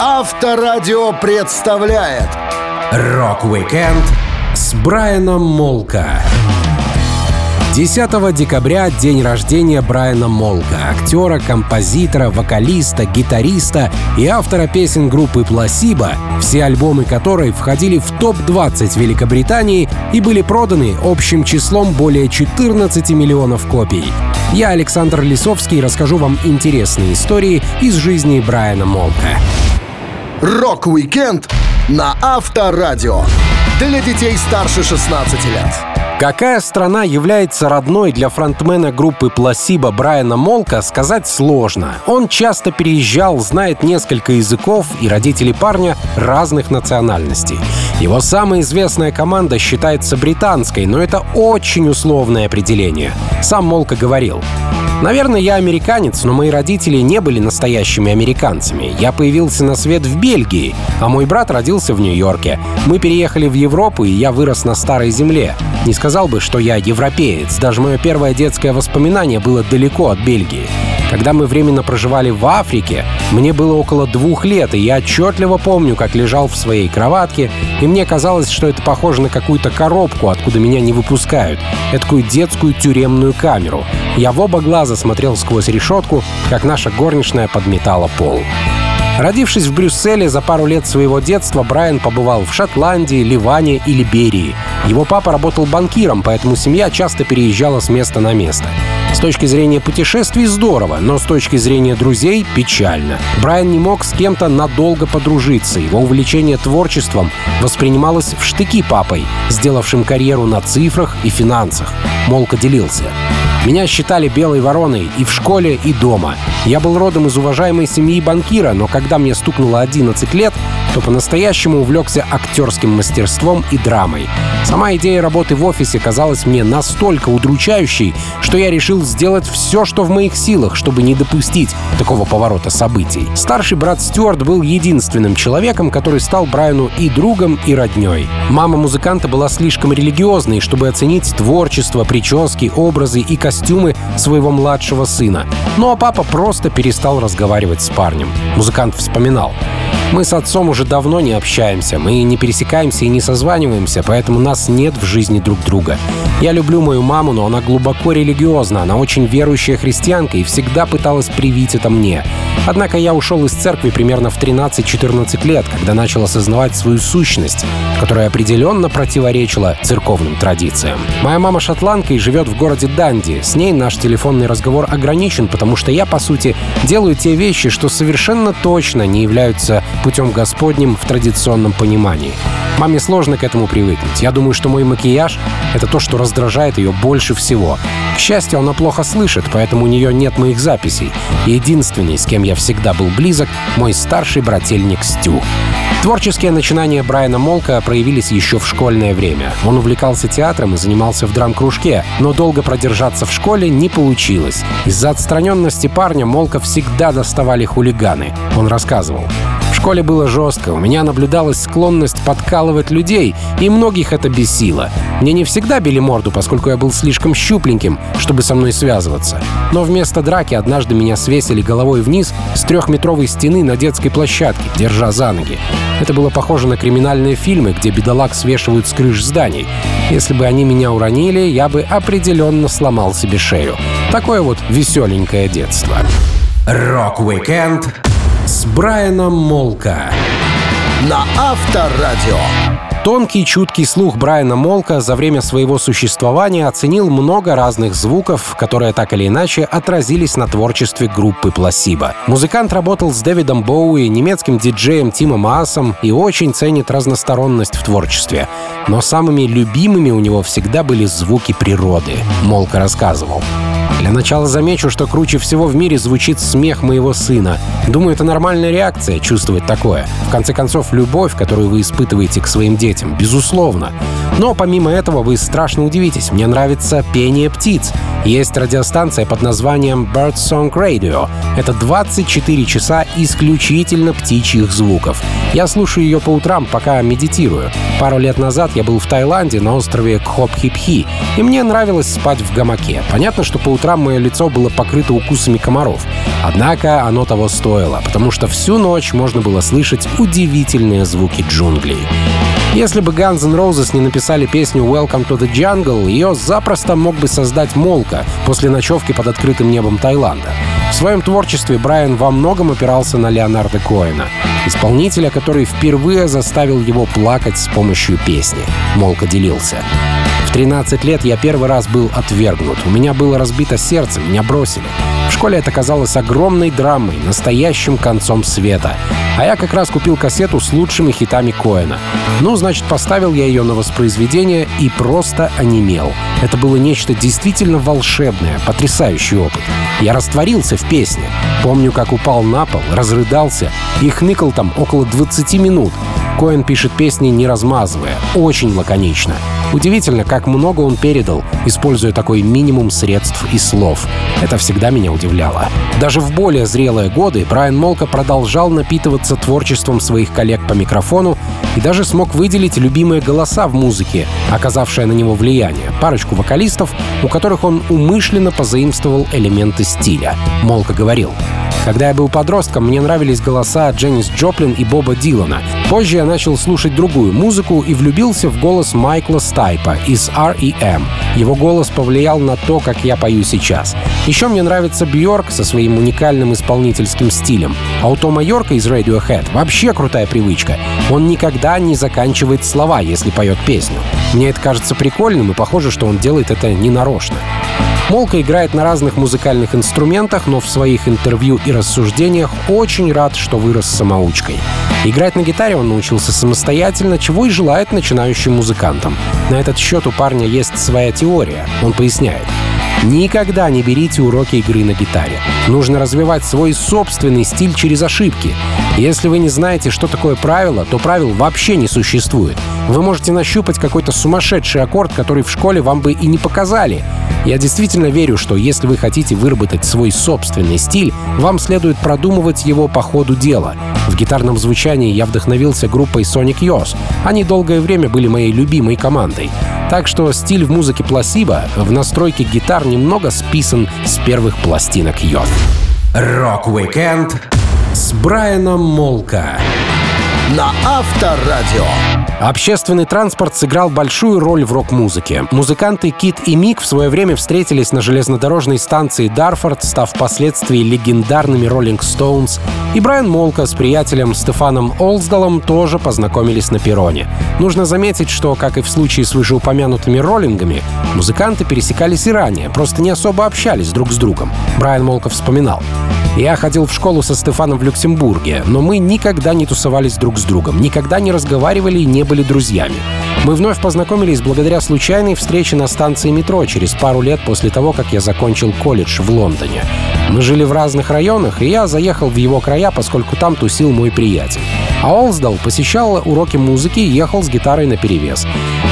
Авторадио представляет Рок-викенд с Брайаном Молко. 10 декабря — день рождения Брайана Молко, актера, композитора, вокалиста, гитариста и автора песен группы «Пласибо», все альбомы которой входили в топ-20 Великобритании и были проданы общим числом более 14 миллионов копий. Я, Александр Лисовский, расскажу вам интересные истории из жизни Брайана Молко. Рок-викенд на Авторадио. Для детей старше 16 лет. Какая страна является родной для фронтмена группы Пласиба Брайана Молко, сказать сложно. Он часто переезжал, знает несколько языков и родители парня разных национальностей. Его самая известная команда считается британской, но это очень условное определение. Сам Молко говорил, Наверное, я американец, но мои родители не были настоящими американцами. Я появился на свет в Бельгии, а мой брат родился в Нью-Йорке. Мы переехали в Европу, и я вырос на старой земле. Не сказал бы, что я европеец. Даже мое первое детское воспоминание было далеко от Бельгии. Когда мы временно проживали в Африке, мне было около двух лет, и я отчетливо помню, как лежал в своей кроватке, и мне казалось, что это похоже на какую-то коробку, откуда меня не выпускают, такую детскую тюремную камеру. Я в оба глаза смотрел сквозь решетку, как наша горничная подметала пол. Родившись в Брюсселе за пару лет своего детства, Брайан побывал в Шотландии, Ливане и Либерии. Его папа работал банкиром, поэтому семья часто переезжала с места на место. С точки зрения путешествий здорово, но с точки зрения друзей печально. Брайан не мог с кем-то надолго подружиться. Его увлечение творчеством воспринималось в штыки папой, сделавшим карьеру на цифрах и финансах. Молко делился. Меня считали белой вороной и в школе, и дома. Я был родом из уважаемой семьи банкира, но когда мне стукнуло 11 лет, то по-настоящему увлекся актерским мастерством и драмой. Сама идея работы в офисе казалась мне настолько удручающей, что я решил сделать все, что в моих силах, чтобы не допустить такого поворота событий. Старший брат Стюарт был единственным человеком, который стал Брайану и другом, и родней. Мама музыканта была слишком религиозной, чтобы оценить творчество, прически, образы и костюмы своего младшего сына. Ну а папа просто перестал разговаривать с парнем. Музыкант вспоминал. Мы с отцом уже давно не общаемся, мы не пересекаемся и не созваниваемся, поэтому нас нет в жизни друг друга. Я люблю мою маму, но она глубоко религиозна, она очень верующая христианка и всегда пыталась привить это мне. Однако я ушел из церкви примерно в 13-14 лет, когда начал осознавать свою сущность, которая определенно противоречила церковным традициям. Моя мама шотландка и живет в городе Данди. С ней наш телефонный разговор ограничен, потому что я, по сути, делаю те вещи, что совершенно точно не являются путем Господним в традиционном понимании. Маме сложно к этому привыкнуть. Я думаю, что мой макияж — это то, что раздражает ее больше всего. К счастью, она плохо слышит, поэтому у нее нет моих записей. Единственный, с кем я всегда был близок, мой старший брательник Стю. Творческие начинания Брайана Молка проявились еще в школьное время. Он увлекался театром и занимался в драм-кружке, но долго продержаться в школе не получилось. Из-за отстраненности парня Молка всегда доставали хулиганы. Он рассказывал школе было жестко, у меня наблюдалась склонность подкалывать людей, и многих это бесило. Мне не всегда били морду, поскольку я был слишком щупленьким, чтобы со мной связываться. Но вместо драки однажды меня свесили головой вниз с трехметровой стены на детской площадке, держа за ноги. Это было похоже на криминальные фильмы, где бедолаг свешивают с крыш зданий. Если бы они меня уронили, я бы определенно сломал себе шею. Такое вот веселенькое детство. Рок-викенд с Брайаном Молко. На Авторадио. Тонкий, чуткий слух Брайана Молко за время своего существования оценил много разных звуков, которые так или иначе отразились на творчестве группы Пласиба. Музыкант работал с Дэвидом Боуи, немецким диджеем Тимо Маасом и очень ценит разносторонность в творчестве. Но самыми любимыми у него всегда были звуки природы, Молка рассказывал. Для начала замечу, что круче всего в мире звучит смех моего сына. Думаю, это нормальная реакция — чувствовать такое. В конце концов, любовь, которую вы испытываете к своим детям, этим, безусловно. Но помимо этого вы страшно удивитесь. Мне нравится пение птиц. Есть радиостанция под названием Bird Song Radio. Это 24 часа исключительно птичьих звуков. Я слушаю ее по утрам, пока медитирую. Пару лет назад я был в Таиланде на острове Ко Пхи-Пхи, и мне нравилось спать в гамаке. Понятно, что по утрам мое лицо было покрыто укусами комаров. Однако оно того стоило, потому что всю ночь можно было слышать удивительные звуки джунглей. Если бы Guns N' Roses не написали песню Welcome to the Jungle, ее запросто мог бы создать Молко после ночевки под открытым небом Таиланда. В своем творчестве Брайан во многом опирался на Леонарда Коэна, исполнителя, который впервые заставил его плакать с помощью песни. Молка делился. В 13 лет я первый раз был отвергнут. У меня было разбито сердце, меня бросили. В школе это казалось огромной драмой, настоящим концом света. А я как раз купил кассету с лучшими хитами Коэна. Ну, значит, поставил я ее на воспроизведение и просто онемел. Это было нечто действительно волшебное, потрясающий опыт. Я растворился в песне. Помню, как упал на пол, разрыдался и хныкал там около 20 минут. Коэн пишет песни не размазывая, очень лаконично. Удивительно, как много он передал, используя такой минимум средств и слов. Это всегда меня удивляло. Даже в более зрелые годы Брайан Молка продолжал напитываться творчеством своих коллег по микрофону и даже смог выделить любимые голоса в музыке, оказавшее на него влияние, парочку вокалистов, у которых он умышленно позаимствовал элементы стиля. Молка говорил, когда я был подростком, мне нравились голоса Дженнис Джоплин и Боба Дилана. Позже я начал слушать другую музыку и влюбился в голос Майкла Стайпа из R.E.M. Его голос повлиял на то, как я пою сейчас. Еще мне нравится Бьорк со своим уникальным исполнительским стилем. А у Тома Йорка из Radiohead вообще крутая привычка. Он никогда не заканчивает слова, если поет песню. Мне это кажется прикольным, и похоже, что он делает это ненарочно. Молка играет на разных музыкальных инструментах, но в своих интервью и рассуждениях очень рад, что вырос самоучкой. Играть на гитаре он научился самостоятельно, чего и желает начинающим музыкантам. На этот счет у парня есть своя теория. Он поясняет. Никогда не берите уроки игры на гитаре. Нужно развивать свой собственный стиль через ошибки. Если вы не знаете, что такое правило, то правил вообще не существует. Вы можете нащупать какой-то сумасшедший аккорд, который в школе вам бы и не показали. Я действительно верю, что если вы хотите выработать свой собственный стиль, вам следует продумывать его по ходу дела. В гитарном звучании я вдохновился группой Sonic Youth. Они долгое время были моей любимой командой. Так что стиль в музыке Пласиба в настройке гитар немного списан с первых пластинок Youth. Рок-викенд с Брайаном Молка на Авторадио. Общественный транспорт сыграл большую роль в рок-музыке. Музыканты Кит и Мик в свое время встретились на железнодорожной станции Дарфорд, став впоследствии легендарными Роллинг Стоунс, и Брайан Молка с приятелем Стефаном Олсдалом тоже познакомились на перроне. Нужно заметить, что, как и в случае с вышеупомянутыми роллингами, музыканты пересекались и ранее, просто не особо общались друг с другом. Брайан Молка вспоминал. «Я ходил в школу со Стефаном в Люксембурге, но мы никогда не тусовались друг с другом, никогда не разговаривали и не были друзьями. Мы вновь познакомились благодаря случайной встрече на станции метро через пару лет после того, как я закончил колледж в Лондоне. Мы жили в разных районах, и я заехал в его края, поскольку там тусил мой приятель. А Олсдал посещал уроки музыки и ехал с гитарой на перевес.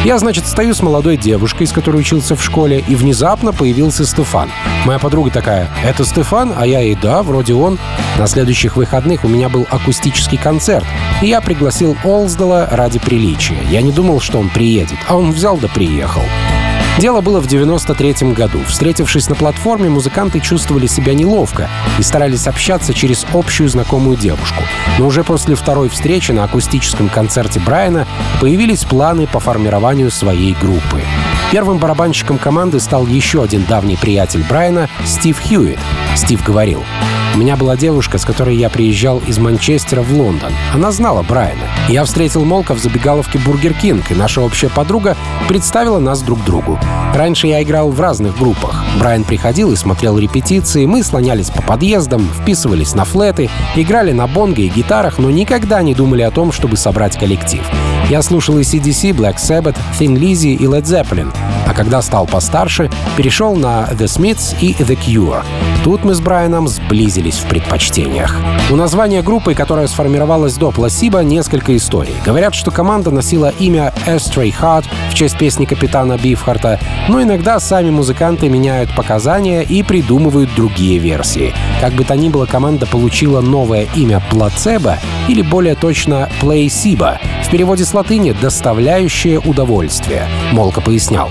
Я, значит, стою с молодой девушкой, с которой учился в школе, и внезапно появился Стефан. Моя подруга такая, это Стефан? А я ей, да, вроде он. На следующих выходных у меня был акустический концерт, и я пригласил Олсдала ради приличия. Я не думал, что он приедет, а он взял да приехал. Дело было в 93 году. Встретившись на платформе, музыканты чувствовали себя неловко и старались общаться через общую знакомую девушку. Но уже после второй встречи на акустическом концерте Брайана появились планы по формированию своей группы. Первым барабанщиком команды стал еще один давний приятель Брайана — Стив Хьюитт. Стив говорил, у меня была девушка, с которой я приезжал из Манчестера в Лондон. Она знала Брайана. Я встретил Молко в забегаловке Бургер Кинг, и наша общая подруга представила нас друг другу. Раньше я играл в разных группах. Брайан приходил и смотрел репетиции, мы слонялись по подъездам, вписывались на флеты, играли на бонго и гитарах, но никогда не думали о том, чтобы собрать коллектив. Я слушал и CDC, Black Sabbath, Thin Lizzy и Led Zeppelin, а когда стал постарше, перешел на The Smiths и The Cure. Тут мы с Брайаном сблизились в предпочтениях. У названия группы, которая сформировалась до Пласиба, несколько историй. Говорят, что команда носила имя Astray Heart в честь песни капитана Бифхарта, но иногда сами музыканты меняют показания и придумывают другие версии. Как бы то ни было, команда получила новое имя Плацебо или более точно Плейсиба, в переводе с латыни «доставляющее удовольствие», Молка пояснял.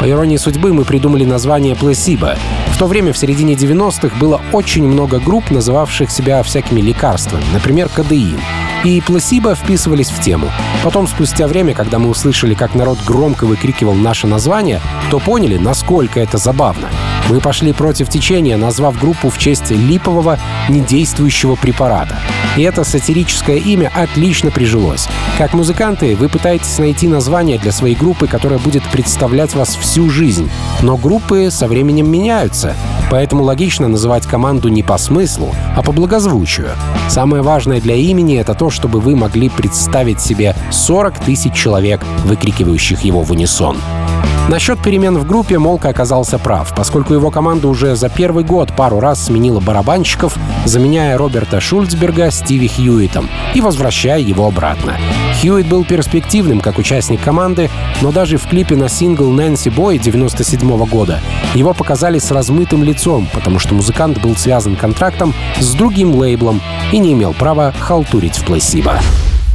По иронии судьбы мы придумали название пласибо. В то время, в середине 90-х, было очень много групп, называвших себя всякими лекарствами, например, кадеин. И пласибо вписывались в тему. Потом, спустя время, когда мы услышали, как народ громко выкрикивал наше название, то поняли, насколько это забавно. Мы пошли против течения, назвав группу в честь липового недействующего препарата. И это сатирическое имя отлично прижилось. Как музыканты, вы пытаетесь найти название для своей группы, которая будет представлять вас всю жизнь. Но группы со временем меняются, поэтому логично называть команду не по смыслу, а по благозвучию. Самое важное для имени — это то, чтобы вы могли представить себе 40 тысяч человек, выкрикивающих его в унисон. Насчет перемен в группе Молка оказался прав, поскольку его команда уже за первый год пару раз сменила барабанщиков, заменяя Роберта Шульцберга Стивом Хьюиттом и возвращая его обратно. Хьюитт был перспективным как участник команды, но даже в клипе на сингл Nancy Boy 97 года его показали с размытым лицом, потому что музыкант был связан контрактом с другим лейблом и не имел права халтурить в плейсиба.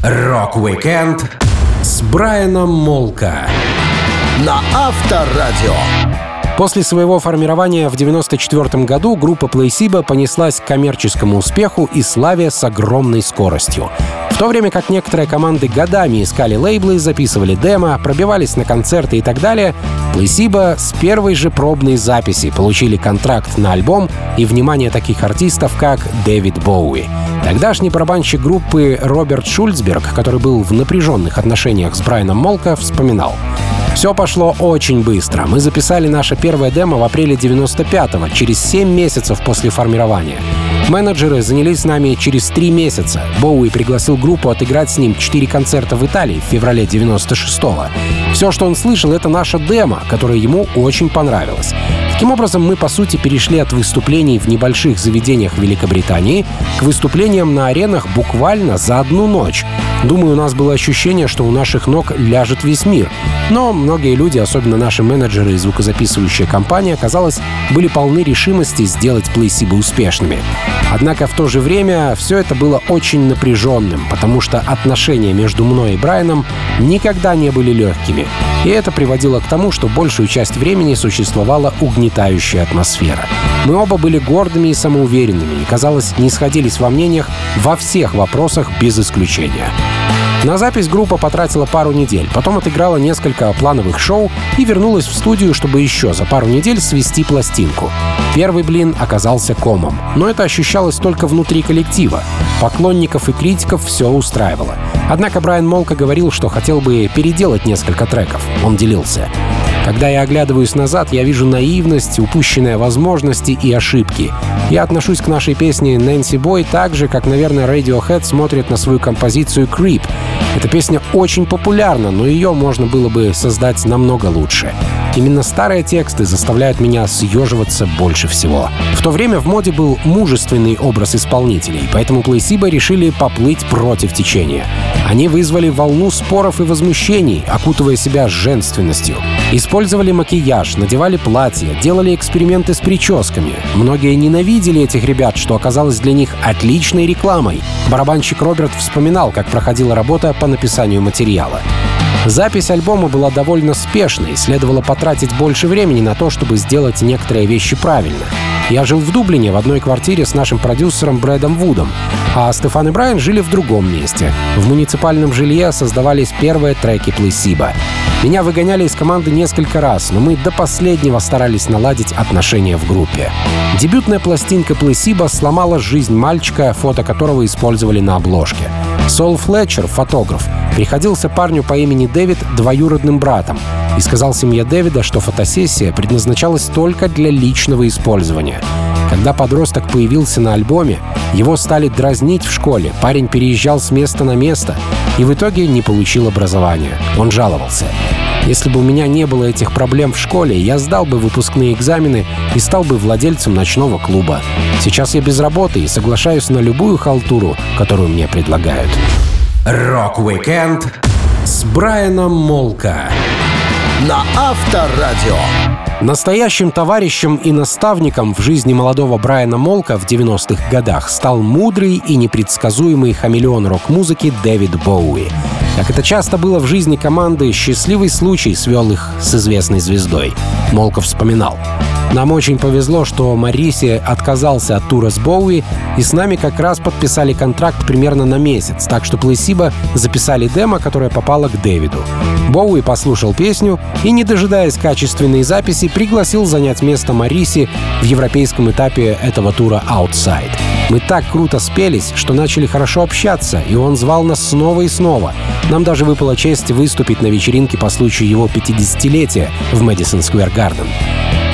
Рок-викенд с Брайаном Молко на Авторадио. После своего формирования в 1994 году группа Placebo понеслась к коммерческому успеху и славе с огромной скоростью. В то время как некоторые команды годами искали лейблы, записывали демо, пробивались на концерты и так далее, Placebo с первой же пробной записи получили контракт на альбом и внимание таких артистов, как Дэвид Боуи. Тогдашний барабанщик группы Роберт Шульцберг, который был в напряженных отношениях с Брайаном Молко, вспоминал. Все пошло очень быстро. Мы записали наше первое демо в апреле 95-го, через 7 месяцев после формирования. Менеджеры занялись нами через 3 месяца. Боуи пригласил группу отыграть с ним 4 концерта в Италии в феврале 96-го. Все, что он слышал, это наша демо, которое ему очень понравилось. Таким образом, мы, по сути, перешли от выступлений в небольших заведениях Великобритании к выступлениям на аренах буквально за одну ночь. Думаю, у нас было ощущение, что у наших ног ляжет весь мир. Но многие люди, особенно наши менеджеры и звукозаписывающая компания, казалось, были полны решимости сделать плейсибы успешными. Однако в то же время все это было очень напряженным, потому что отношения между мной и Брайаном никогда не были легкими. И это приводило к тому, что большую часть времени существовала угнетающая атмосфера. Мы оба были гордыми и самоуверенными, и, казалось, не сходились во мнениях во всех вопросах без исключения. На запись группа потратила пару недель, потом отыграла несколько плановых шоу и вернулась в студию, чтобы еще за пару недель свести пластинку. Первый блин оказался комом, но это ощущалось только внутри коллектива. Поклонников и критиков все устраивало. Однако Брайан Молка говорил, что хотел бы переделать несколько треков. Он делился. Когда я оглядываюсь назад, я вижу наивность, упущенные возможности и ошибки. Я отношусь к нашей песне «Нэнси Бой» так же, как, наверное, Radiohead смотрит на свою композицию «Creep». Эта песня очень популярна, но ее можно было бы создать намного лучше. Именно старые тексты заставляют меня съеживаться больше всего. В то время в моде был мужественный образ исполнителей, поэтому Плейсиба решили поплыть против течения. Они вызвали волну споров и возмущений, окутывая себя женственностью. Использовали макияж, надевали платья, делали эксперименты с прическами. Многие ненавидели этих ребят, что оказалось для них отличной рекламой. Барабанщик Роберт вспоминал, как проходила работа по написанию материала. Запись альбома была довольно спешной, следовало потратить больше времени на то, чтобы сделать некоторые вещи правильно. Я жил в Дублине в одной квартире с нашим продюсером Брэдом Вудом, а Стефан и Брайан жили в другом месте. В муниципальном жилье создавались первые треки Плейсиба. Меня выгоняли из команды несколько раз, но мы до последнего старались наладить отношения в группе. Дебютная пластинка Плейсиба сломала жизнь мальчика, фото которого использовали на обложке. Сол Флетчер, фотограф, приходился парню по имени Дэвид двоюродным братом и сказал семье Дэвида, что фотосессия предназначалась только для личного использования. Когда подросток появился на альбоме, его стали дразнить в школе, парень переезжал с места на место и в итоге не получил образования. Он жаловался. Если бы у меня не было этих проблем в школе, я сдал бы выпускные экзамены и стал бы владельцем ночного клуба. Сейчас я без работы и соглашаюсь на любую халтуру, которую мне предлагают. Рок-викенд с Брайаном Молко на Авторадио. Настоящим товарищем и наставником в жизни молодого Брайана Молко в 90-х годах стал мудрый и непредсказуемый хамелеон рок-музыки Дэвид Боуи. Как это часто было в жизни команды, счастливый случай свел их с известной звездой. Молко вспоминал. Нам очень повезло, что Моррисси отказался от тура с Боуи, и с нами как раз подписали контракт примерно на месяц, так что Пласиба записали демо, которое попало к Дэвиду. Боуи послушал песню и, не дожидаясь качественной записи, пригласил занять место Моррисси в европейском этапе этого тура Outside. Мы так круто спелись, что начали хорошо общаться, и он звал нас снова и снова. Нам даже выпала честь выступить на вечеринке по случаю его 50-летия в Мэдисон Сквер Гарден.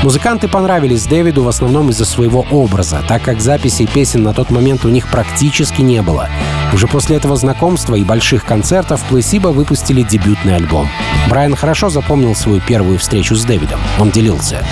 Музыканты понравились Дэвиду в основном из-за своего образа, так как записей песен на тот момент у них практически не было. Уже после этого знакомства и больших концертов Пласиба выпустили дебютный альбом. Брайан хорошо запомнил свою первую встречу с Дэвидом. Он делился.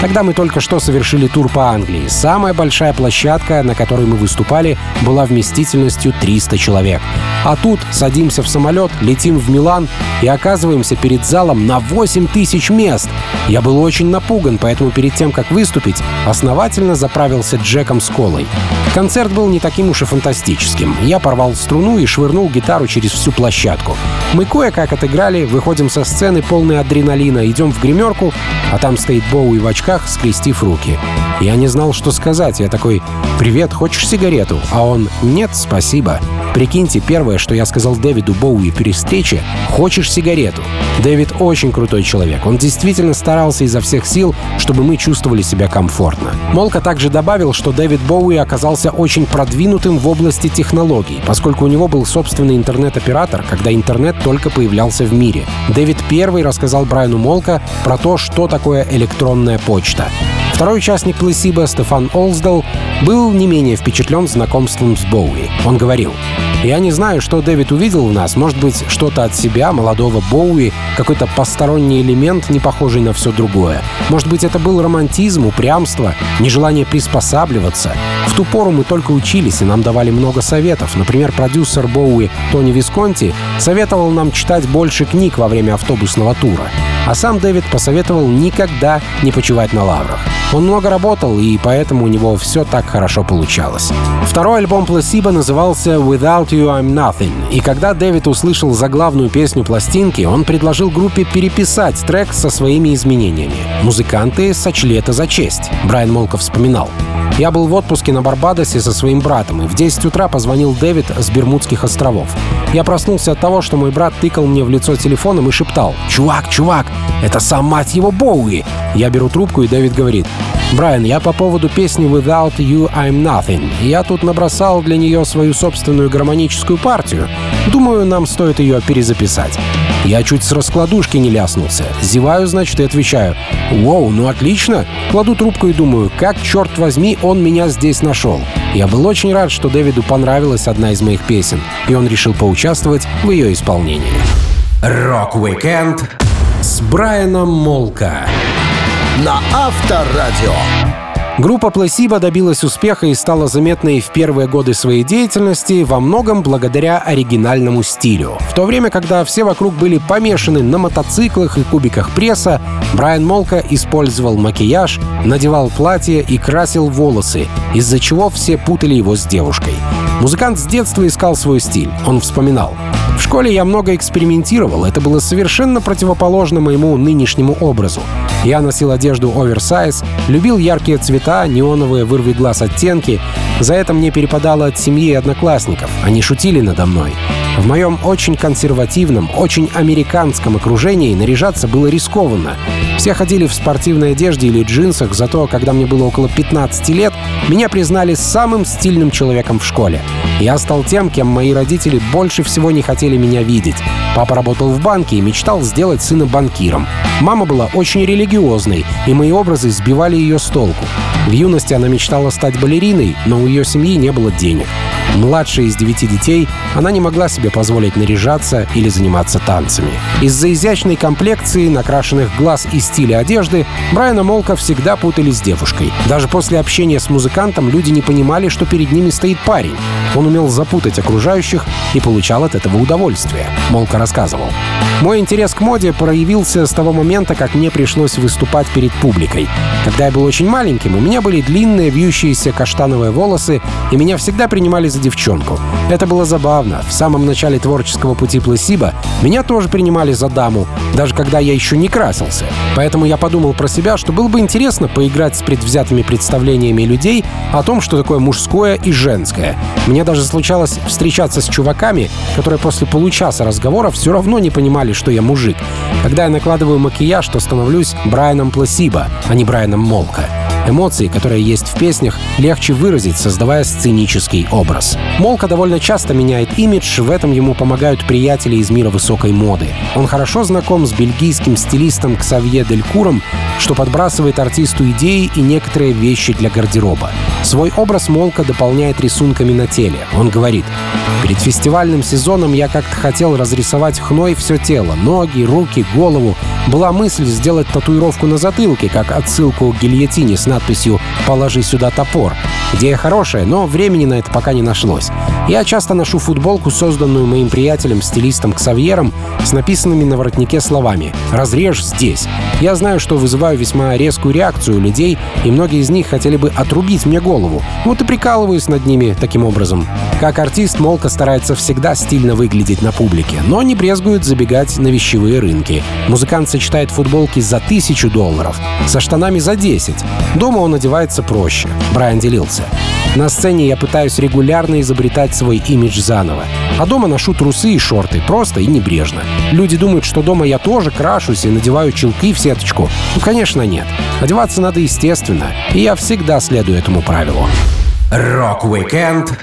Тогда мы только что совершили тур по Англии. Самая большая площадка, на которой мы выступали, была вместительностью 300 человек. А тут садимся в самолет, летим в Милан и оказываемся перед залом на 8 тысяч мест. Я был очень напуган, поэтому перед тем, как выступить, основательно заправился Джеком с колой. Концерт был не таким уж и фантастическим. Я порвал струну и швырнул гитару через всю площадку. Мы кое-как отыграли, выходим со сцены полные адреналина, идем в гримерку, а там стоит Боуи в очках скрестив руки. Я не знал, что сказать. Я такой «Привет, хочешь сигарету?» А он «Нет, спасибо». Прикиньте, первое, что я сказал Дэвиду Боуи при встрече «Хочешь сигарету?» Дэвид очень крутой человек. Он действительно старался изо всех сил, чтобы мы чувствовали себя комфортно. Молко также добавил, что Дэвид Боуи оказался очень продвинутым в области технологий, поскольку у него был собственный интернет-оператор, когда интернет только появлялся в мире. Дэвид первый рассказал Брайану Молко про то, что такое электронная почта. Второй участник Пласиба, Стефан Олсдал, был не менее впечатлен знакомством с Боуи. Он говорил, «Я не знаю, что Дэвид увидел в нас. Может быть, что-то от себя, молодого Боуи, какой-то посторонний элемент, не похожий на все другое. Может быть, это был романтизм, упрямство, нежелание приспосабливаться. В ту пору мы только учились, и нам давали много советов. Например, продюсер Боуи Тони Висконти советовал нам читать больше книг во время автобусного тура. А сам Дэвид посоветовал никогда не почивать на лаврах. Он много работал, и поэтому у него все так хорошо получалось. Второй альбом Placebo назывался «Without You I'm Nothing», и когда Дэвид услышал заглавную песню пластинки, он предложил группе переписать трек со своими изменениями. Музыканты сочли это за честь. Брайан Молков вспоминал. Я был в отпуске на Барбадосе со своим братом, и в 10 утра позвонил Дэвид с Бермудских островов. Я проснулся от того, что мой брат тыкал мне в лицо телефоном и шептал «Чувак, чувак, это сам мать его Боуи!» Я беру трубку, и Дэвид говорит Брайан, я по поводу песни «Without You I'm Nothing». Я тут набросал для нее свою собственную гармоническую партию. Думаю, нам стоит ее перезаписать. Я чуть с раскладушки не ляснулся. Зеваю, значит, и отвечаю. «Воу, ну отлично!» Кладу трубку и думаю, как, черт возьми, он меня здесь нашел. Я был очень рад, что Дэвиду понравилась одна из моих песен, и он решил поучаствовать в ее исполнении. Rock-weekend с Брайаном Молко на Авторадио. Группа Placebo добилась успеха и стала заметной в первые годы своей деятельности во многом благодаря оригинальному стилю. В то время, когда все вокруг были помешаны на мотоциклах и кубиках пресса, Брайан Молко использовал макияж, надевал платье и красил волосы, из-за чего все путали его с девушкой. Музыкант с детства искал свой стиль. Он вспоминал. В школе я много экспериментировал, это было совершенно противоположно моему нынешнему образу. Я носил одежду оверсайз, любил яркие цвета, неоновые вырви глаз оттенки. За это мне перепадало от семьи и одноклассников. Они шутили надо мной. В моем очень консервативном, очень американском окружении наряжаться было рискованно. Все ходили в спортивной одежде или джинсах, зато, когда мне было около 15 лет, меня признали самым стильным человеком в школе. Я стал тем, кем мои родители больше всего не хотели меня видеть. Папа работал в банке и мечтал сделать сына банкиром. Мама была очень религиозной, и мои образы сбивали ее с толку. В юности она мечтала стать балериной, но у ее семьи не было денег. Младшая из девяти детей, она не могла себе себе позволить наряжаться или заниматься танцами. Из-за изящной комплекции, накрашенных глаз и стиля одежды Брайана Молка всегда путали с девушкой. Даже после общения с музыкантом люди не понимали, что перед ними стоит парень. Он умел запутать окружающих и получал от этого удовольствие. Молка рассказывал. Мой интерес к моде проявился с того момента, как мне пришлось выступать перед публикой. Когда я был очень маленьким, у меня были длинные вьющиеся каштановые волосы, и меня всегда принимали за девчонку. Это было забавно. В самом начале творческого пути Пласиба меня тоже принимали за даму, даже когда я еще не красился. Поэтому я подумал про себя, что было бы интересно поиграть с предвзятыми представлениями людей о том, что такое мужское и женское. Мне даже случалось встречаться с чуваками, которые после получаса разговора все равно не понимали, что я мужик. Когда я накладываю макияж, то становлюсь Брайаном Пласиба, а не Брайаном Молко. Эмоции, которые есть в песнях, легче выразить, создавая сценический образ. Молко довольно часто меняет имидж, в этом ему помогают приятели из мира высокой моды. Он хорошо знаком с бельгийским стилистом Ксавье Дель Куром, что подбрасывает артисту идеи и некоторые вещи для гардероба. Свой образ Молка дополняет рисунками на теле. Он говорит, «Перед фестивальным сезоном я как-то хотел разрисовать хной все тело, ноги, руки, голову. Была мысль сделать татуировку на затылке, как отсылку к гильотине с надписью «Положи сюда топор». Идея хорошая, но времени на это пока не нашлось. Я часто ношу футболку, созданную моим приятелем, стилистом Ксавьером, с написанными на воротнике словами «Разрежь здесь». Я знаю, что вызываю весьма резкую реакцию людей, и многие из них хотели бы отрубить мне голову. Вот и прикалываюсь над ними таким образом. Как артист, Молка старается всегда стильно выглядеть на публике, но не брезгует забегать на вещевые рынки. Музыкант сочетает футболки за тысячу долларов, со штанами за 10. Дома он одевается проще. Брайан делился. На сцене я пытаюсь регулярно изобретать свой имидж заново. А дома ношу трусы и шорты, просто и небрежно. Люди думают, что дома я тоже крашусь и надеваю чулки в сеточку. Ну, конечно, нет. Одеваться надо естественно, и я всегда следую этому правилу. Rock-weekend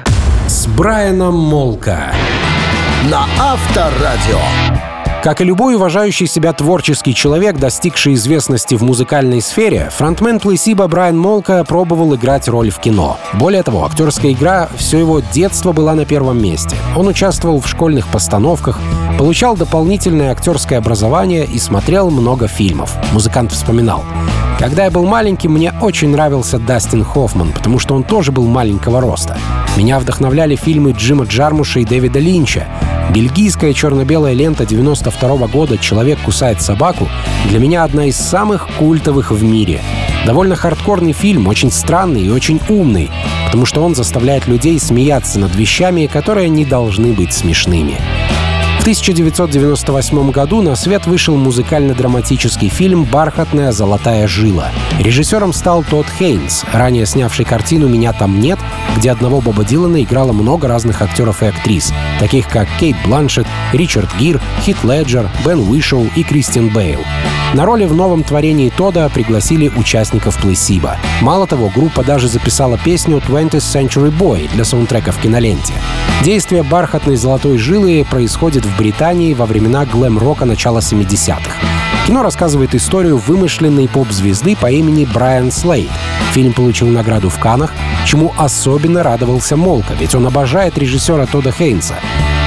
с Брайаном Молко. На Авторадио. Как и любой уважающий себя творческий человек, достигший известности в музыкальной сфере, фронтмен Плейсиба Брайан Молко пробовал играть роль в кино. Более того, актерская игра все его детство была на первом месте. Он участвовал в школьных постановках, получал дополнительное актерское образование и смотрел много фильмов. Музыкант вспоминал. Когда я был маленьким, мне очень нравился Дастин Хоффман, потому что он тоже был маленького роста. Меня вдохновляли фильмы Джима Джармуша и Дэвида Линча. Бельгийская черно-белая лента 92 года «Человек кусает собаку» для меня одна из самых культовых в мире. Довольно хардкорный фильм, очень странный и очень умный, потому что он заставляет людей смеяться над вещами, которые не должны быть смешными. В 1998 году на свет вышел музыкально-драматический фильм «Бархатная золотая жила». Режиссером стал Тодд Хейнс, ранее снявший картину «Меня там нет», где одного Боба Дилана играло много разных актеров и актрис, таких как Кейт Бланшетт, Ричард Гир, Хит Леджер, Бен Уишоу и Кристиан Бейл. На роли в новом творении Тодда пригласили участников Плейсиба. Мало того, группа даже записала песню «20th Century Boy» для саундтрека в киноленте. Действие «Бархатной золотой жилы» происходит в Британии во времена глэм-рока начала 70-х. Кино рассказывает историю вымышленной поп-звезды по имени Брайан Слейд. Фильм получил награду в Канах, чему особенно радовался Молко, ведь он обожает режиссера Тодда Хейнса.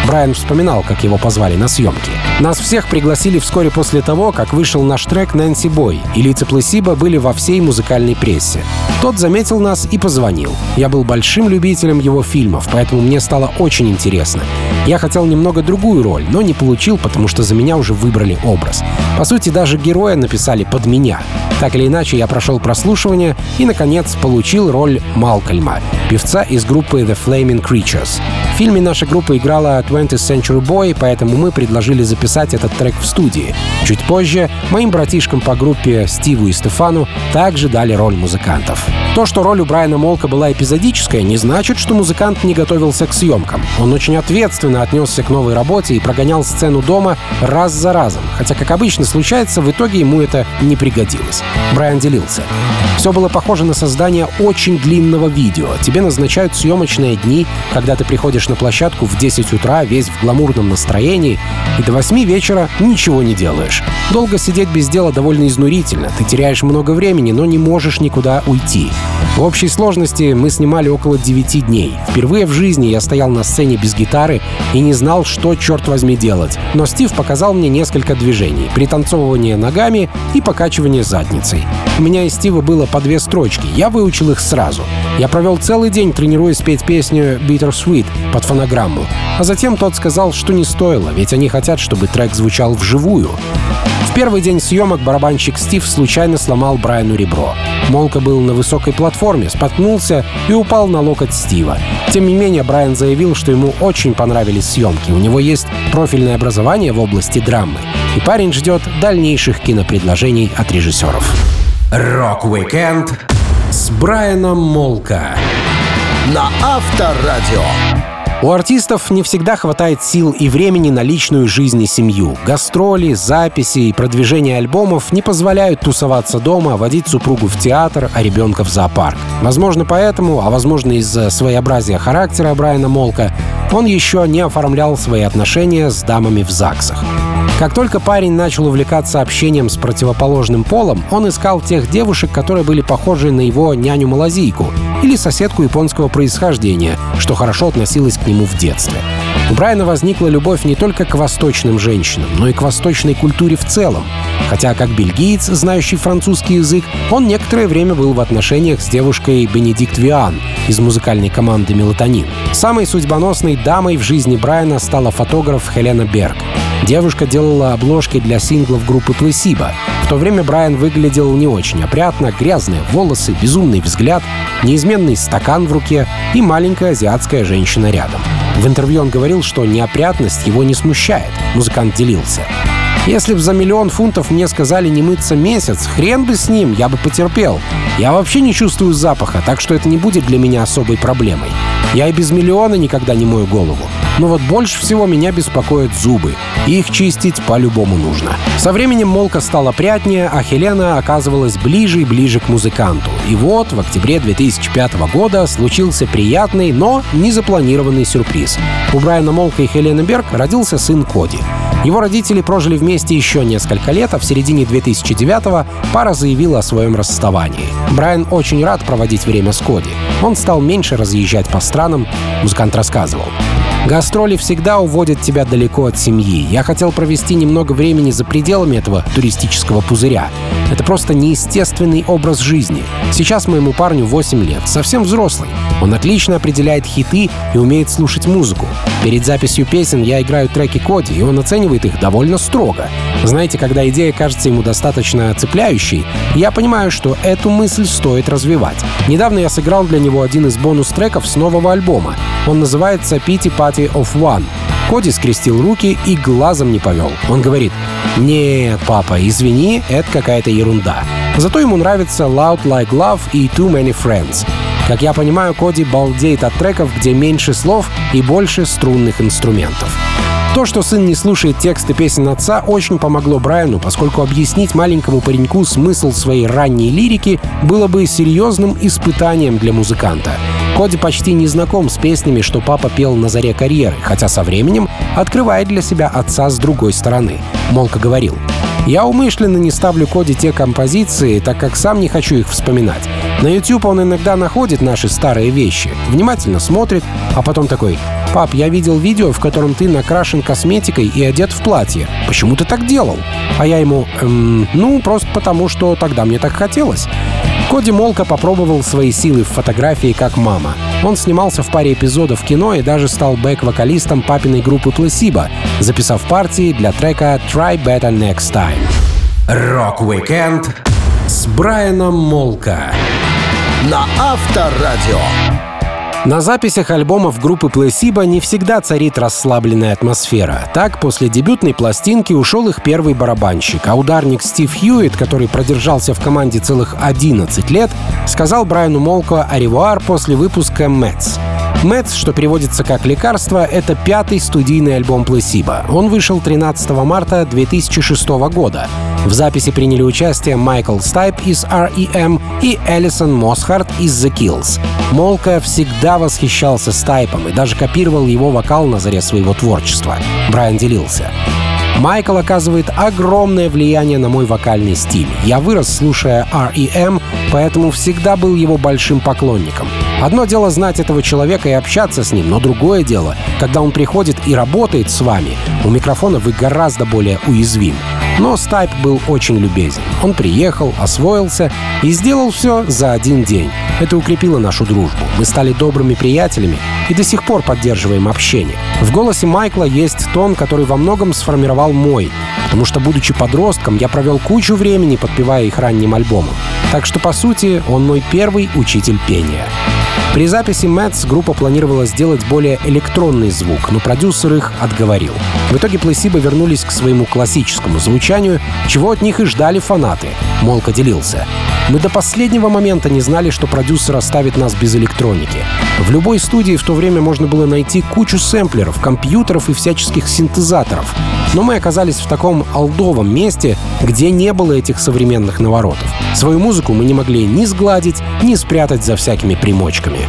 Брайан вспоминал, как его позвали на съемки. Нас всех пригласили вскоре после того, как вышел наш трек «Nancy Boy», и лица Пласиба были во всей музыкальной прессе. Тот заметил нас и позвонил. Я был большим любителем его фильмов, поэтому мне стало очень интересно. Я хотел немного другую роль, но не получил, потому что за меня уже выбрали образ. По сути, даже героя написали под меня. Так или иначе, я прошел прослушивание и, наконец, получил роль Малкольма, певца из группы The Flaming Creatures. В фильме наша группа играла 20th Century Boy, поэтому мы предложили записать этот трек в студии. Чуть позже моим братишкам по группе Стиву и Стефану также дали роль музыкантов. То, что роль у Брайана Молка была эпизодическая, не значит, что музыкант не готовился к съемкам. Он очень ответственно отнесся к новой работе и прогонял сцену дома раз за разом, хотя, как обычно случается, в итоге ему это не пригодилось. Брайан делился. Все было похоже на создание очень длинного видео. Тебе назначают съемочные дни, когда ты приходишь на площадку в 10 утра, весь в гламурном настроении, и до 8 вечера ничего не делаешь. Долго сидеть без дела довольно изнурительно. Ты теряешь много времени, но не можешь никуда уйти. В общей сложности мы снимали около 9 дней. Впервые в жизни я стоял на сцене без гитары и не знал, что, черт возьми, делать. Но Стив показал мне несколько движений. Пританцовывание ногами и покачивание задницей. У меня из Стива было по две строчки. Я выучил их сразу. Я провел целый день, тренируясь петь песню «Bittersweet» под фонограмму. А затем тот сказал, что не стоило, ведь они хотят, чтобы трек звучал вживую. В первый день съемок барабанщик Стив случайно сломал Брайану ребро. Молко был на высокой платформе, споткнулся и упал на локоть Стива. Тем не менее, Брайан заявил, что ему очень понравились съемки. У него есть профильное образование в области драмы. И парень ждет дальнейших кинопредложений от режиссеров. Rock-weekend с Брайаном Молко на Авторадио. У артистов не всегда хватает сил и времени на личную жизнь и семью. Гастроли, записи и продвижение альбомов не позволяют тусоваться дома, водить супругу в театр, а ребенка в зоопарк. Возможно, поэтому, а возможно из-за своеобразия характера Брайана Молка, он еще не оформлял свои отношения с дамами в ЗАГСах. Как только парень начал увлекаться общением с противоположным полом, он искал тех девушек, которые были похожи на его няню-малазийку или соседку японского происхождения, что хорошо относилось к нему в детстве. У Брайана возникла любовь не только к восточным женщинам, но и к восточной культуре в целом. Хотя, как бельгиец, знающий французский язык, он некоторое время был в отношениях с девушкой Бенедикт Виан из музыкальной команды «Мелатонин». Самой судьбоносной дамой в жизни Брайана стала фотограф Хелена Берг. Девушка делала обложки для синглов группы Placebo. В то время Брайан выглядел не очень опрятно, грязные волосы, безумный взгляд, неизменный стакан в руке и маленькая азиатская женщина рядом. В интервью он говорил, что неопрятность его не смущает. Музыкант делился. Если бы за миллион фунтов мне сказали не мыться месяц, хрен бы с ним, я бы потерпел. Я вообще не чувствую запаха, так что это не будет для меня особой проблемой. Я и без миллиона никогда не мою голову. Но вот больше всего меня беспокоят зубы. Их чистить по-любому нужно. Со временем Молка стала опрятнее, а Хелена оказывалась ближе и ближе к музыканту. И вот в октябре 2005 года случился приятный, но незапланированный сюрприз. У Брайана Молка и Хелены Берг родился сын Коди. Его родители прожили вместе еще несколько лет, а в середине 2009-го пара заявила о своем расставании. Брайан очень рад проводить время с Коди. Он стал меньше разъезжать по странам, музыкант рассказывал. Гастроли всегда уводят тебя далеко от семьи. Я хотел провести немного времени за пределами этого туристического пузыря. Это просто неестественный образ жизни. Сейчас моему парню 8 лет, совсем взрослый. Он отлично определяет хиты и умеет слушать музыку. Перед записью песен я играю треки Коди, и он оценивает их довольно строго. Знаете, когда идея кажется ему достаточно цепляющей, я понимаю, что эту мысль стоит развивать. Недавно я сыграл для него один из бонус-треков с нового альбома. Он называется «Pity Party of One». Коди скрестил руки и глазом не повел. Он говорит, «Нет, папа, извини, это какая-то ерунда». Зато ему нравится «Loud Like Love» и «Too Many Friends». Как я понимаю, Коди балдеет от треков, где меньше слов и больше струнных инструментов. То, что сын не слушает тексты песен отца, очень помогло Брайану, поскольку объяснить маленькому пареньку смысл своей ранней лирики было бы серьезным испытанием для музыканта. Коди почти не знаком с песнями, что папа пел на заре карьеры, хотя со временем открывает для себя отца с другой стороны. Молка говорил, я умышленно не ставлю Коди те композиции, так как сам не хочу их вспоминать. На YouTube он иногда находит наши старые вещи, внимательно смотрит, а потом такой «Пап, я видел видео, в котором ты накрашен косметикой и одет в платье. Почему ты так делал?» А я ему эм, «Ну, просто потому, что тогда мне так хотелось». Коди Молка попробовал свои силы в фотографии как мама. Он снимался в паре эпизодов кино и даже стал бэк-вокалистом папиной группы Placebo, записав партии для трека «Try Better Next Time». Rock-weekend с Брайаном Молко на Авторадио. На записях альбомов группы Placebo не всегда царит расслабленная атмосфера. Так, после дебютной пластинки ушел их первый барабанщик, а ударник Стив Хьюитт, который продержался в команде целых 11 лет, сказал Брайану Молко «Au revoir» после выпуска «Meds». Meds, что переводится как «лекарство», — это пятый студийный альбом Пласиба. Он вышел 13 марта 2006 года. В записи приняли участие Майкл Стайп из R.E.M. и Элисон Мосхарт из The Kills. Молко всегда восхищался Стайпом и даже копировал его вокал на заре своего творчества. Брайан делился. Майкл оказывает огромное влияние на мой вокальный стиль. Я вырос, слушая R.E.M., поэтому всегда был его большим поклонником. Одно дело знать этого человека и общаться с ним, но другое дело, когда он приходит и работает с вами, у микрофона вы гораздо более уязвим. Но Стайп был очень любезен. Он приехал, освоился и сделал все за один день. Это укрепило нашу дружбу. Мы стали добрыми приятелями и до сих пор поддерживаем общение. В голосе Майкла есть тон, который во многом сформировал мой, потому что, будучи подростком, я провел кучу времени, подпевая их ранним альбомом. Так что, по сути, он мой первый учитель пения. При записи Мэтс группа планировала сделать более электронный звук, но продюсер их отговорил. В итоге Пласибо вернулись к своему классическому звучанию, чего от них и ждали фанаты. Молка делился. Мы до последнего момента не знали, что продюсер оставит нас без электроники. В любой студии в то время можно было найти кучу сэмплеров, компьютеров и всяческих синтезаторов. Но мы оказались в таком алдовом месте, где не было этих современных наворотов. Свою музыку мы не могли ни сгладить, ни спрятать за всякими примочками.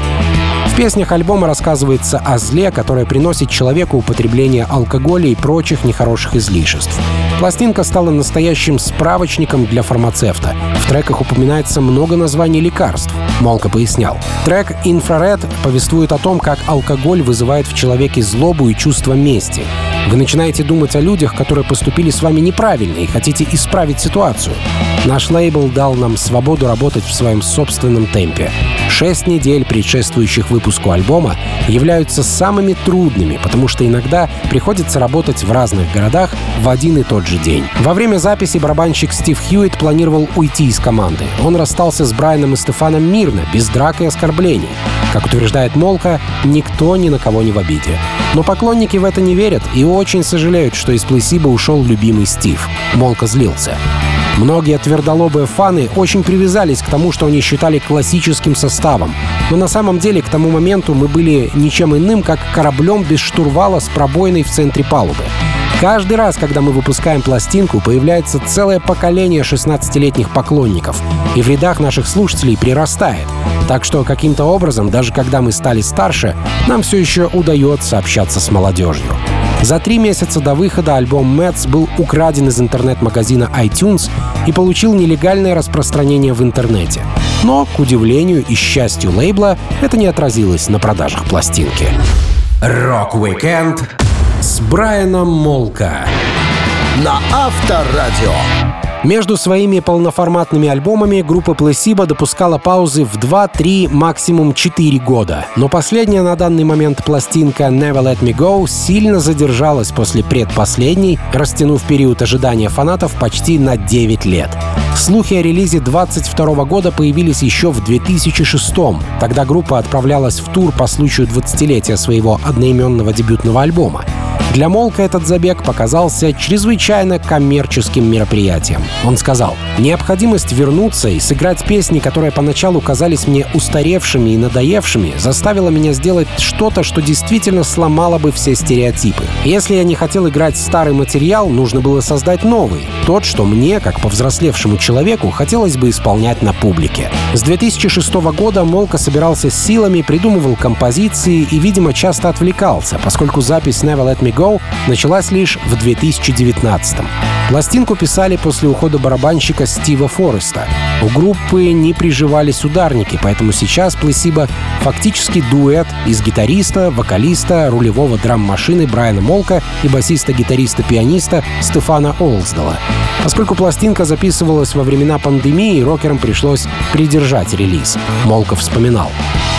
В песнях альбома рассказывается о зле, которое приносит человеку употребление алкоголя и прочих нехороших излишеств. Пластинка стала настоящим справочником для фармацевта. В треках упоминается много названий лекарств. Молко пояснял. Трек «Инфраред» повествует о том, как алкоголь вызывает в человеке злобу и чувство мести. Вы начинаете думать о людях, которые поступили с вами неправильно и хотите исправить ситуацию. Наш лейбл дал нам свободу работать в своем собственном темпе. Шесть недель, предшествующих выпуску альбома, являются самыми трудными, потому что иногда приходится работать в разных городах в один и тот же день. Во время записи барабанщик Стив Хьюитт планировал уйти из команды. Он расстался с Брайаном и Стефаном мирно, без драк и оскорблений. Как утверждает Молка, никто ни на кого не в обиде. Но поклонники в это не верят и очень сожалеют, что из Плейсиба ушел любимый Стив. Молка злился. Многие твердолобые фаны очень привязались к тому, что они считали классическим составом. Но на самом деле к тому моменту мы были ничем иным, как кораблем без штурвала с пробойной в центре палубы. Каждый раз, когда мы выпускаем пластинку, появляется целое поколение 16-летних поклонников, и в рядах наших слушателей прирастает. Так что каким-то образом, даже когда мы стали старше, нам все еще удается общаться с молодежью. За три месяца до выхода альбом Meds был украден из интернет-магазина iTunes и получил нелегальное распространение в интернете. Но, к удивлению и счастью лейбла, это не отразилось на продажах пластинки. Rock-weekend с Брайаном Молко на Авторадио. Между своими полноформатными альбомами группа Placebo допускала паузы в 2-3, максимум 4 года. Но последняя на данный момент пластинка Never Let Me Go сильно задержалась после предпоследней, растянув период ожидания фанатов почти на 9 лет. Слухи о релизе 22 года появились еще в 2006 -м. Тогда группа отправлялась в тур по случаю 20-летия своего одноименного дебютного альбома. Для Молка этот забег показался чрезвычайно коммерческим мероприятием. Он сказал, «Необходимость вернуться и сыграть песни, которые поначалу казались мне устаревшими и надоевшими, заставила меня сделать что-то, что действительно сломало бы все стереотипы. Если я не хотел играть старый материал, нужно было создать новый. Тот, что мне, как повзрослевшему человеку, хотелось бы исполнять на публике». С 2006 года Молка собирался с силами, придумывал композиции и, видимо, часто отвлекался, поскольку запись Never Let Me Go началась лишь в 2019 -м. Пластинку писали после ухода барабанщика Стива Фореста. У группы не приживались ударники, поэтому сейчас Пласиба фактически дуэт из гитариста, вокалиста, рулевого драм-машины Брайана Молко и басиста-гитариста-пианиста Стефана Олсдала. Поскольку пластинка записывалась во времена пандемии, рокерам пришлось придержать релиз. Молко вспоминал.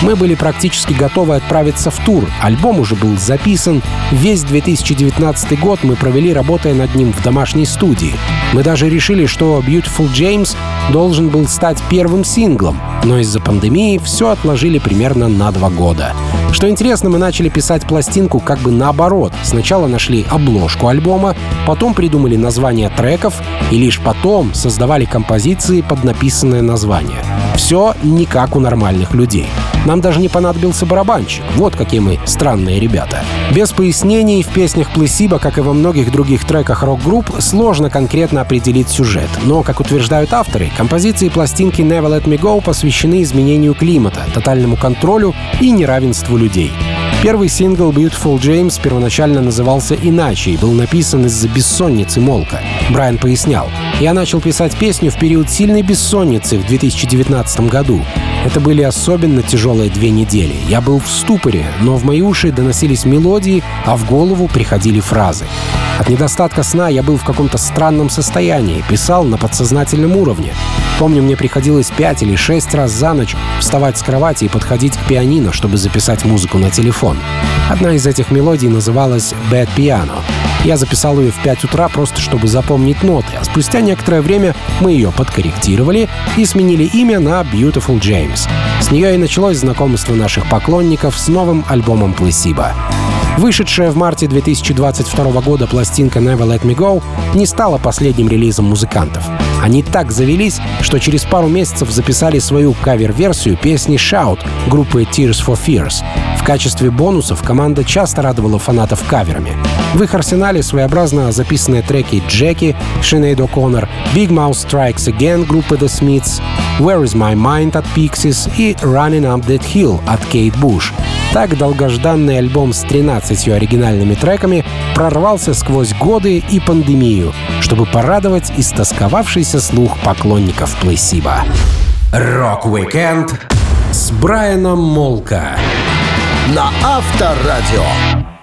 Мы были практически готовы отправиться в тур. Альбом уже был записан. Весь 2019 год мы провели, работая над ним в домашней студии. Мы даже решили, что Beautiful James должен был стать первым синглом, но из-за пандемии все отложили примерно на два года. Что интересно, мы начали писать пластинку как бы наоборот. Сначала нашли обложку альбома, потом придумали название треков и лишь потом создавали композиции под написанное название. Все не как у нормальных людей. Нам даже не понадобился барабанщик. Вот какие мы странные ребята. Без пояснений в песнях Плесиба, как и во многих других треках рок-групп, сложно конкретно определить сюжет. Но, как утверждают авторы, композиции пластинки Never Let Me Go посвящены изменению климата, тотальному контролю и неравенству людей. Первый сингл Beautiful James первоначально назывался иначе и был написан из-за бессонницы Молка. Брайан пояснял, «Я начал писать песню в период сильной бессонницы в 2019 году. Это были особенно тяжелые две недели. Я был в ступоре, но в мои уши доносились мелодии, а в голову приходили фразы. От недостатка сна я был в каком-то странном состоянии, писал на подсознательном уровне. Помню, мне приходилось пять или шесть раз за ночь вставать с кровати и подходить к пианино, чтобы записать музыку на телефон. Одна из этих мелодий называлась «Bad Piano». Я записал ее в 5 утра просто чтобы запомнить ноты, а спустя некоторое время мы ее подкорректировали и сменили имя на Beautiful James. С нее и началось знакомство наших поклонников с новым альбомом Placebo. Вышедшая в марте 2022 года пластинка Never Let Me Go не стала последним релизом музыкантов. Они так завелись, что через пару месяцев записали свою кавер-версию песни Shout группы Tears for Fears. В качестве бонусов команда часто радовала фанатов каверами. В их арсенале своеобразно записанные треки Jackie, Шинейд О'Коннор, Bigmouth Strikes Again группы The Smiths, Where Is My Mind от Pixies и Running Up That Hill от Кейт Буш — так долгожданный альбом с 13 оригинальными треками прорвался сквозь годы и пандемию, чтобы порадовать истосковавшийся слух поклонников Placebo. Rock-weekend с Брайаном Молко на Авторадио.